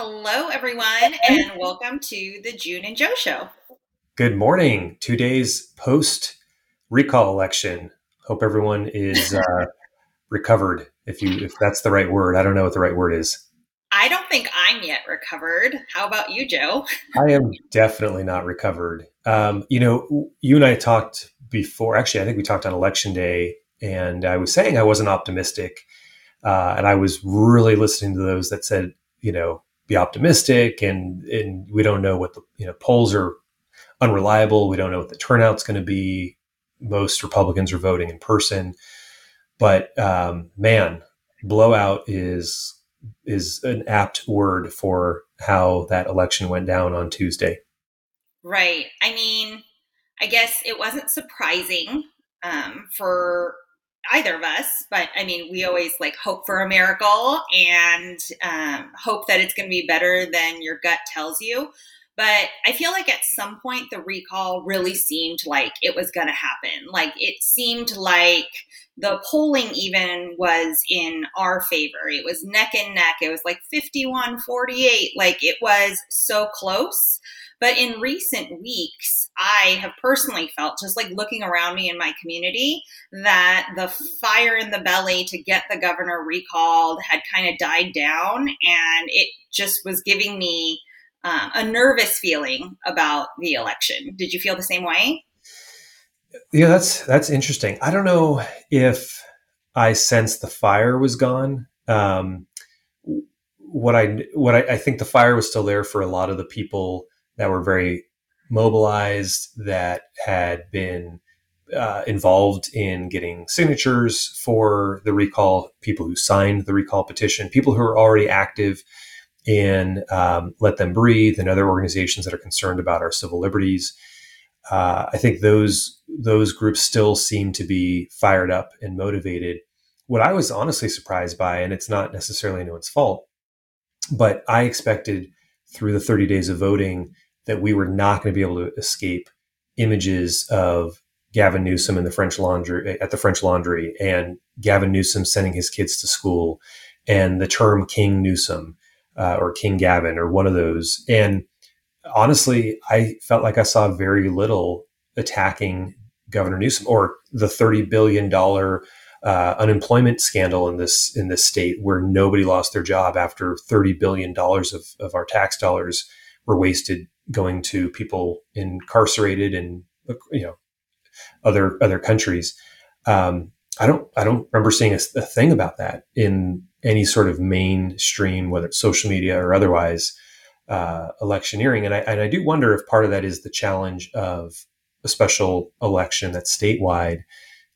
Hello, everyone, and welcome to the June and Joe Show. Good morning. Two days post recall election. Hope everyone is uh, recovered. If you, if that's the right word, I don't know what the right word is. I don't think I'm yet recovered. How about you, Joe? I am definitely not recovered. Um, you know, you and I talked before. Actually, I think we talked on election day, and I was saying I wasn't optimistic, uh, and I was really listening to those that said, you know, be optimistic and and we don't know what the you know polls are unreliable. We don't know what the turnout's going to be. Most republicans are voting in person. But um, man blowout is is an apt word for how that election went down on tuesday. Right. I mean i guess it wasn't surprising um, for either of us, but I mean, we always like hope for a miracle and um, hope that it's going to be better than your gut tells you. But I feel like at some point the recall really seemed like it was going to happen. Like it seemed like the polling even was in our favor. It was neck and neck. It was like 51 48. Like it was so close. But in recent weeks, I have personally felt, just like looking around me in my community, that the fire in the belly to get the governor recalled had kind of died down. And it just was giving me um, a nervous feeling about the election. Did you feel the same way? Yeah, that's that's interesting. I don't know if I sensed the fire was gone. Um, what I what I, I, think the fire was still there for a lot of the people that were very mobilized, that had been uh, involved in getting signatures for the recall, people who signed the recall petition, people who are already active in um, Let Them Breathe and other organizations that are concerned about our civil liberties. Uh, I think those those groups still seem to be fired up and motivated. What I was honestly surprised by, and it's not necessarily anyone's fault, but I expected through the 30 days of voting that we were not going to be able to escape images of Gavin Newsom in the French Laundry at the French Laundry, and Gavin Newsom sending his kids to school, and the term King Newsom uh, or King Gavin or one of those. And honestly, I felt like I saw very little attacking Governor Newsom or the thirty billion dollar uh, unemployment scandal in this in this state, where nobody lost their job after thirty billion dollars of, of our tax dollars were wasted going to people incarcerated in you know other other countries. Um, I don't I don't remember seeing a, a, thing about that in any sort of mainstream, whether it's social media or otherwise, uh, electioneering. And I and I do wonder if part of that is the challenge of a special election that's statewide.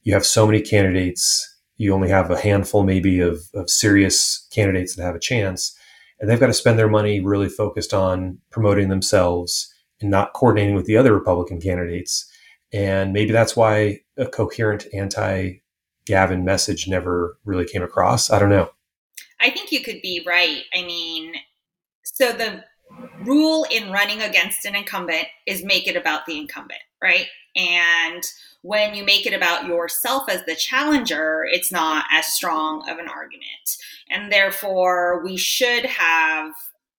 You have so many candidates. You only have a handful, maybe, of, of serious candidates that have a chance and they've got to spend their money really focused on promoting themselves and not coordinating with the other Republican candidates. And maybe that's why a coherent anti Gavin message never really came across. I don't know. I think you could be right. I mean, so the rule in running against an incumbent is make it about the incumbent, right? And when you make it about yourself as the challenger, it's not as strong of an argument. And therefore, we should have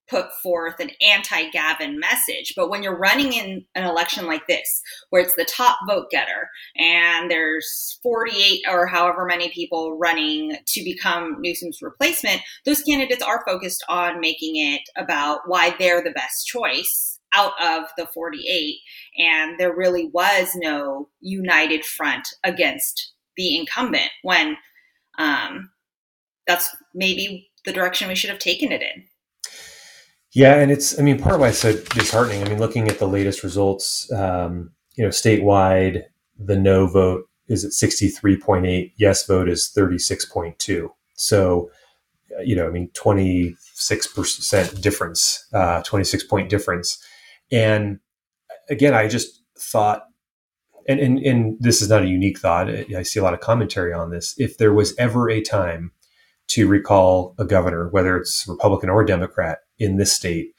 put forth an anti Gavin message. But when you're running in an election like this, where it's the top vote getter and there's 48 or however many people running to become Newsom's replacement, those candidates are focused on making it about why they're the best choice out of the 48 and there really was no united front against the incumbent when um, that's maybe the direction we should have taken it in yeah and it's i mean part of why it's so disheartening i mean looking at the latest results um, you know statewide the no vote is at 63.8 yes vote is 36.2 so you know i mean 26% difference uh, 26 point difference and again, I just thought, and, and, and this is not a unique thought. I see a lot of commentary on this. If there was ever a time to recall a governor, whether it's Republican or Democrat in this state,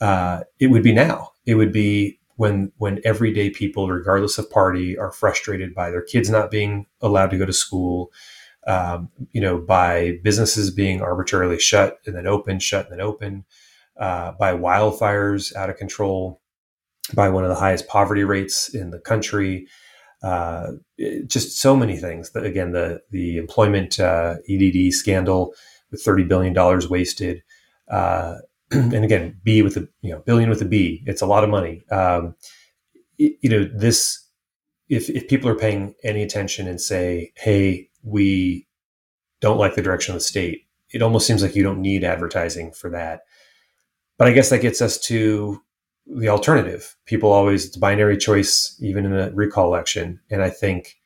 uh, it would be now. It would be when when everyday people, regardless of party, are frustrated by their kids not being allowed to go to school, um, you know, by businesses being arbitrarily shut and then open, shut and then open, uh, by wildfires out of control, by one of the highest poverty rates in the country. Uh, just so many things. Again, the the employment uh, EDD scandal with thirty billion dollars wasted, uh, and again, B with a you know billion with a B. It's a lot of money. Um, you know this. If if people are paying any attention and say, "Hey, we don't like the direction of the state," it almost seems like you don't need advertising for that. But I guess that gets us to the alternative. People always it's binary choice, even in a recall election, and I think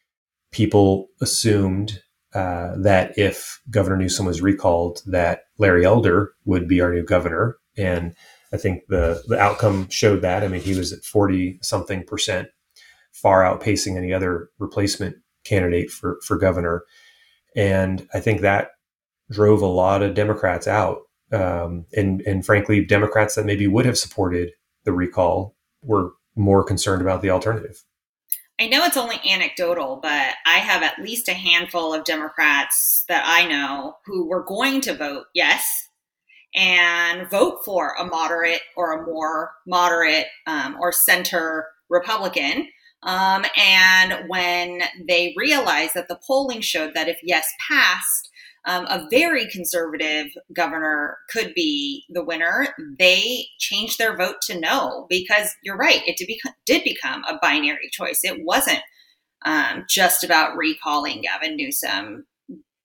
people assumed uh, that if Governor Newsom was recalled, that Larry Elder would be our new governor, and I think the the outcome showed that. I mean, he was at forty something percent, far outpacing any other replacement candidate for for governor, and I think that drove a lot of Democrats out, um, and and frankly, Democrats that maybe would have supported the recall were more concerned about the alternative. I know it's only anecdotal, but I have at least a handful of Democrats that I know who were going to vote yes and vote for a moderate or a more moderate um, or center Republican. Um, and when they realized that the polling showed that if yes passed, um, a very conservative governor could be the winner, they changed their vote to no because you're right, it did, did become a binary choice. It wasn't um, just about recalling Gavin Newsom.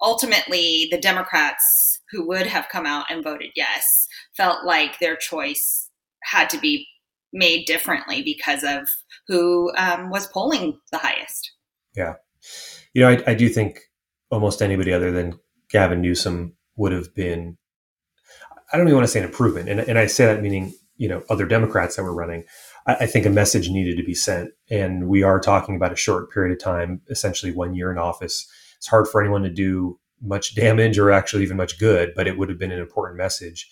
Ultimately, the Democrats who would have come out and voted yes felt like their choice had to be made differently because of who um, was polling the highest. Yeah. You know, I, I do think almost anybody other than Gavin Newsom would have been, I don't even want to say an improvement. And, and I say that meaning, you know, other Democrats that were running. I, I think a message needed to be sent. And we are talking about a short period of time, essentially one year in office. It's hard for anyone to do much damage or actually even much good, but it would have been an important message.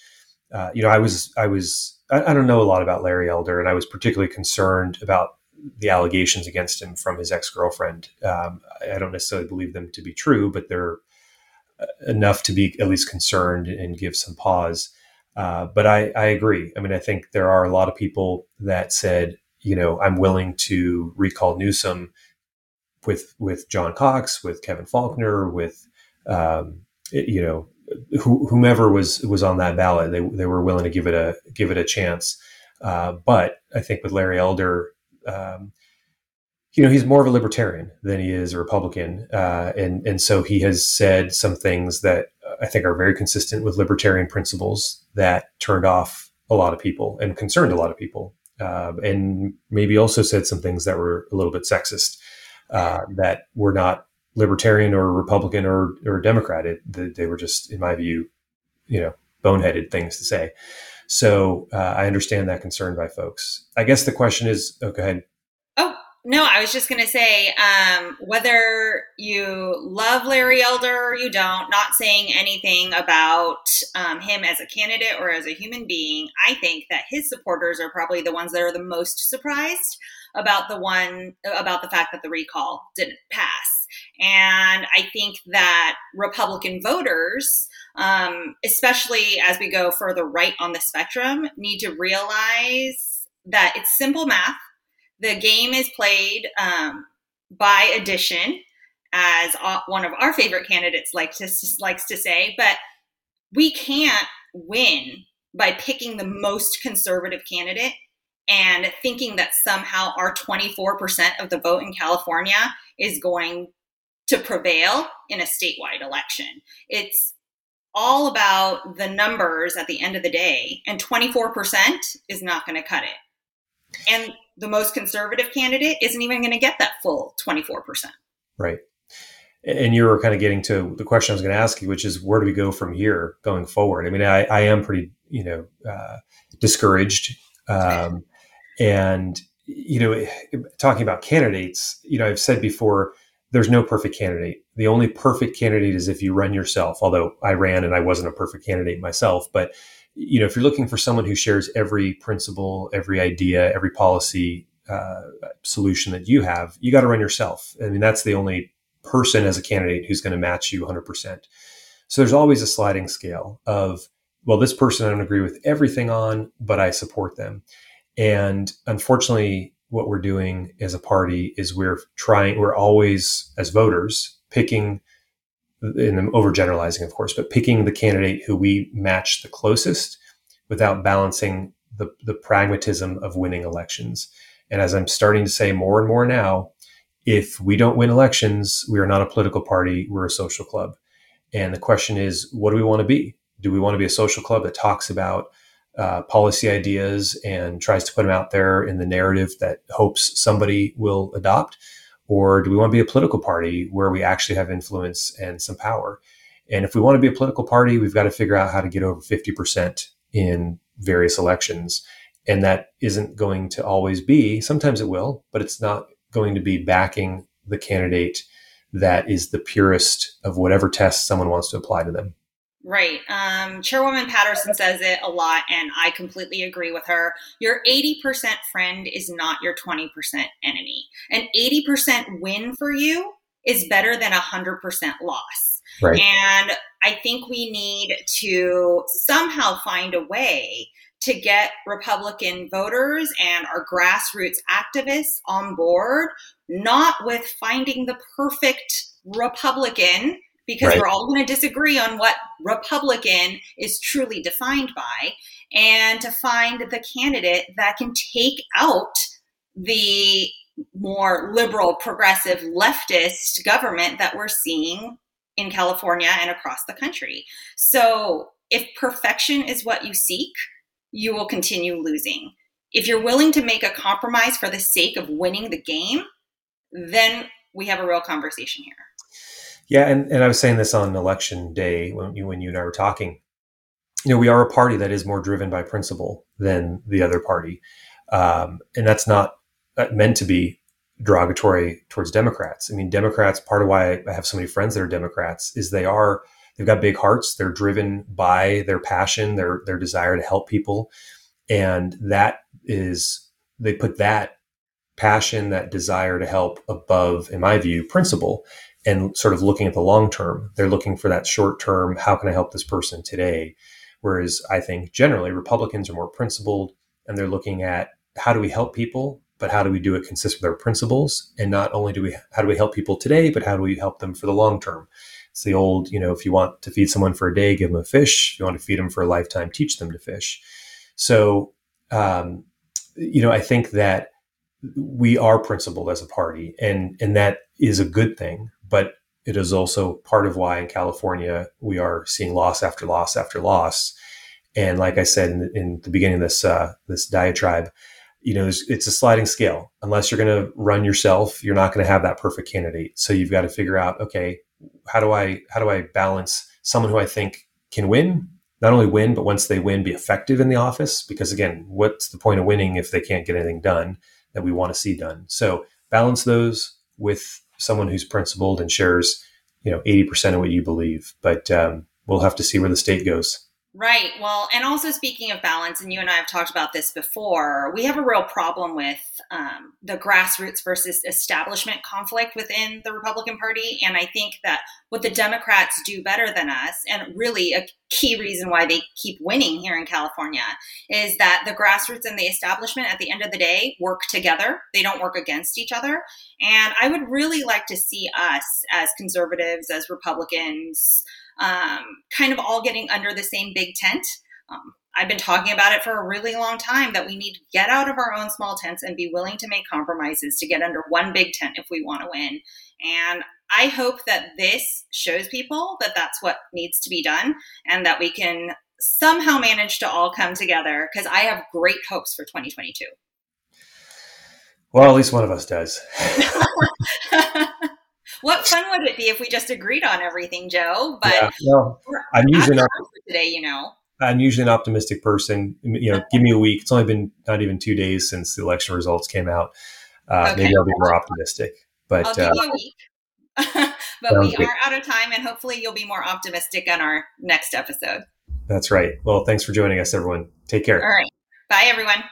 Uh, you know, I was, I was, I, I don't know a lot about Larry Elder, and I was particularly concerned about the allegations against him from his ex girlfriend. Um, I don't necessarily believe them to be true, but they're enough to be at least concerned and give some pause. Uh, but I, I agree. I mean, I think there are a lot of people that said, you know, I'm willing to recall Newsom with with John Cox, with Kevin Faulconer, with um, you know whomever was was on that ballot. They they were willing to give it a give it a chance. Uh, but I think with Larry Elder, um, you know, he's more of a libertarian than he is a Republican, uh, and and so he has said some things that I think are very consistent with libertarian principles that turned off a lot of people and concerned a lot of people, uh, and maybe also said some things that were a little bit sexist uh, that were not libertarian or Republican or or Democrat. It, they were just, in my view, you know, boneheaded things to say. So uh, I understand that concern by folks. I guess the question is, oh, go ahead. No, I was just going to say um, whether you love Larry Elder or you don't, not saying anything about um, him as a candidate or as a human being. I think that his supporters are probably the ones that are the most surprised about the one about the fact that the recall didn't pass. And I think that Republican voters, um, especially as we go further right on the spectrum, need to realize that it's simple math the game is played um, by addition, as one of our favorite candidates likes to, likes to say, but we can't win by picking the most conservative candidate and thinking that somehow our 24% of the vote in California is going to prevail in a statewide election. It's all about the numbers at the end of the day, and 24% is not going to cut it. And the most conservative candidate isn't even going to get that full 24%. Right. And you were kind of getting to the question I was going to ask you, which is where do we go from here going forward? I mean, I, I am pretty, you know, uh, discouraged. Um, and, you know, talking about candidates, you know, I've said before, there's no perfect candidate. The only perfect candidate is if you run yourself, although I ran and I wasn't a perfect candidate myself. But you know, if you're looking for someone who shares every principle, every idea, every policy uh, solution that you have, you got to run yourself. I mean, that's the only person as a candidate who's going to match you 100%. So there's always a sliding scale of well, this person I don't agree with everything on, but I support them. And unfortunately, what we're doing as a party is we're trying, we're always, as voters, picking, I'm overgeneralizing, of course, but picking the candidate who we match the closest without balancing the, the pragmatism of winning elections. And as I'm starting to say more and more now, if we don't win elections, we are not a political party, we're a social club. And the question is, what do we want to be? Do we want to be a social club that talks about uh, policy ideas and tries to put them out there in the narrative that hopes somebody will adopt? Or do we want to be a political party where we actually have influence and some power? And if we want to be a political party, we've got to figure out how to get over 50% in various elections. And that isn't going to always be, sometimes it will, but it's not going to be backing the candidate that is the purest of whatever test someone wants to apply to them. Right. Um, Chairwoman Patterson says it a lot, and I completely agree with her. Your 80% friend is not your 20% enemy. An 80% win for you is better than a 100% loss. Right. And I think we need to somehow find a way to get Republican voters and our grassroots activists on board, not with finding the perfect Republican because right. we're all going to disagree on what Republican is truly defined by, and to find the candidate that can take out the more liberal, progressive, leftist government that we're seeing in California and across the country. So, if perfection is what you seek, you will continue losing. If you're willing to make a compromise for the sake of winning the game, then we have a real conversation here. Yeah, and, and I was saying this on election day when you when you and I were talking. You know, we are a party that is more driven by principle than the other party, um, and that's not meant to be derogatory towards Democrats. I mean, Democrats. Part of why I have so many friends that are Democrats is they are they've got big hearts. They're driven by their passion, their their desire to help people, and that is they put that passion, that desire to help above, in my view, principle and sort of looking at the long term. They're looking for that short term, how can I help this person today? Whereas I think generally Republicans are more principled and they're looking at how do we help people, but how do we do it consistent with our principles? And not only do we, how do we help people today, but how do we help them for the long term? It's the old, you know, if you want to feed someone for a day, give them a fish. If you want to feed them for a lifetime, teach them to fish. So, um, you know, I think that we are principled as a party and, and that is a good thing but it is also part of why in California we are seeing loss after loss after loss. And like I said in the, in the beginning of this uh, this diatribe, you know, it's a sliding scale. Unless you're going to run yourself, you're not going to have that perfect candidate. So you've got to figure out, okay, how do I how do I balance someone who I think can win, not only win, but once they win, be effective in the office? Because again, what's the point of winning if they can't get anything done that we want to see done? So balance those with someone who's principled and shares, you know, 80% of what you believe. But um, we'll have to see where the state goes. Right. Well, and also speaking of balance, and you and I have talked about this before, we have a real problem with um, the grassroots versus establishment conflict within the Republican Party. And I think that what the Democrats do better than us, and really a key reason why they keep winning here in California, is that the grassroots and the establishment at the end of the day work together. They don't work against each other. And I would really like to see us as conservatives, as Republicans, um, kind of all getting under the same big tent. Um, I've been talking about it for a really long time that we need to get out of our own small tents and be willing to make compromises to get under one big tent if we want to win. And I hope that this shows people that that's what needs to be done and that we can somehow manage to all come together because I have great hopes for 2022. Well, at least one of us does. what fun would it be if we just agreed on everything, Joe? But yeah, well, I'm usually not today, you know. I'm usually an optimistic person. You know, give me a week. It's only been not even two days since the election results came out. Uh, okay. Maybe I'll be more optimistic. But I'll give uh, you a week. but we good. are out of time, and hopefully, you'll be more optimistic on our next episode. That's right. Well, thanks for joining us, everyone. Take care. All right. Bye, everyone.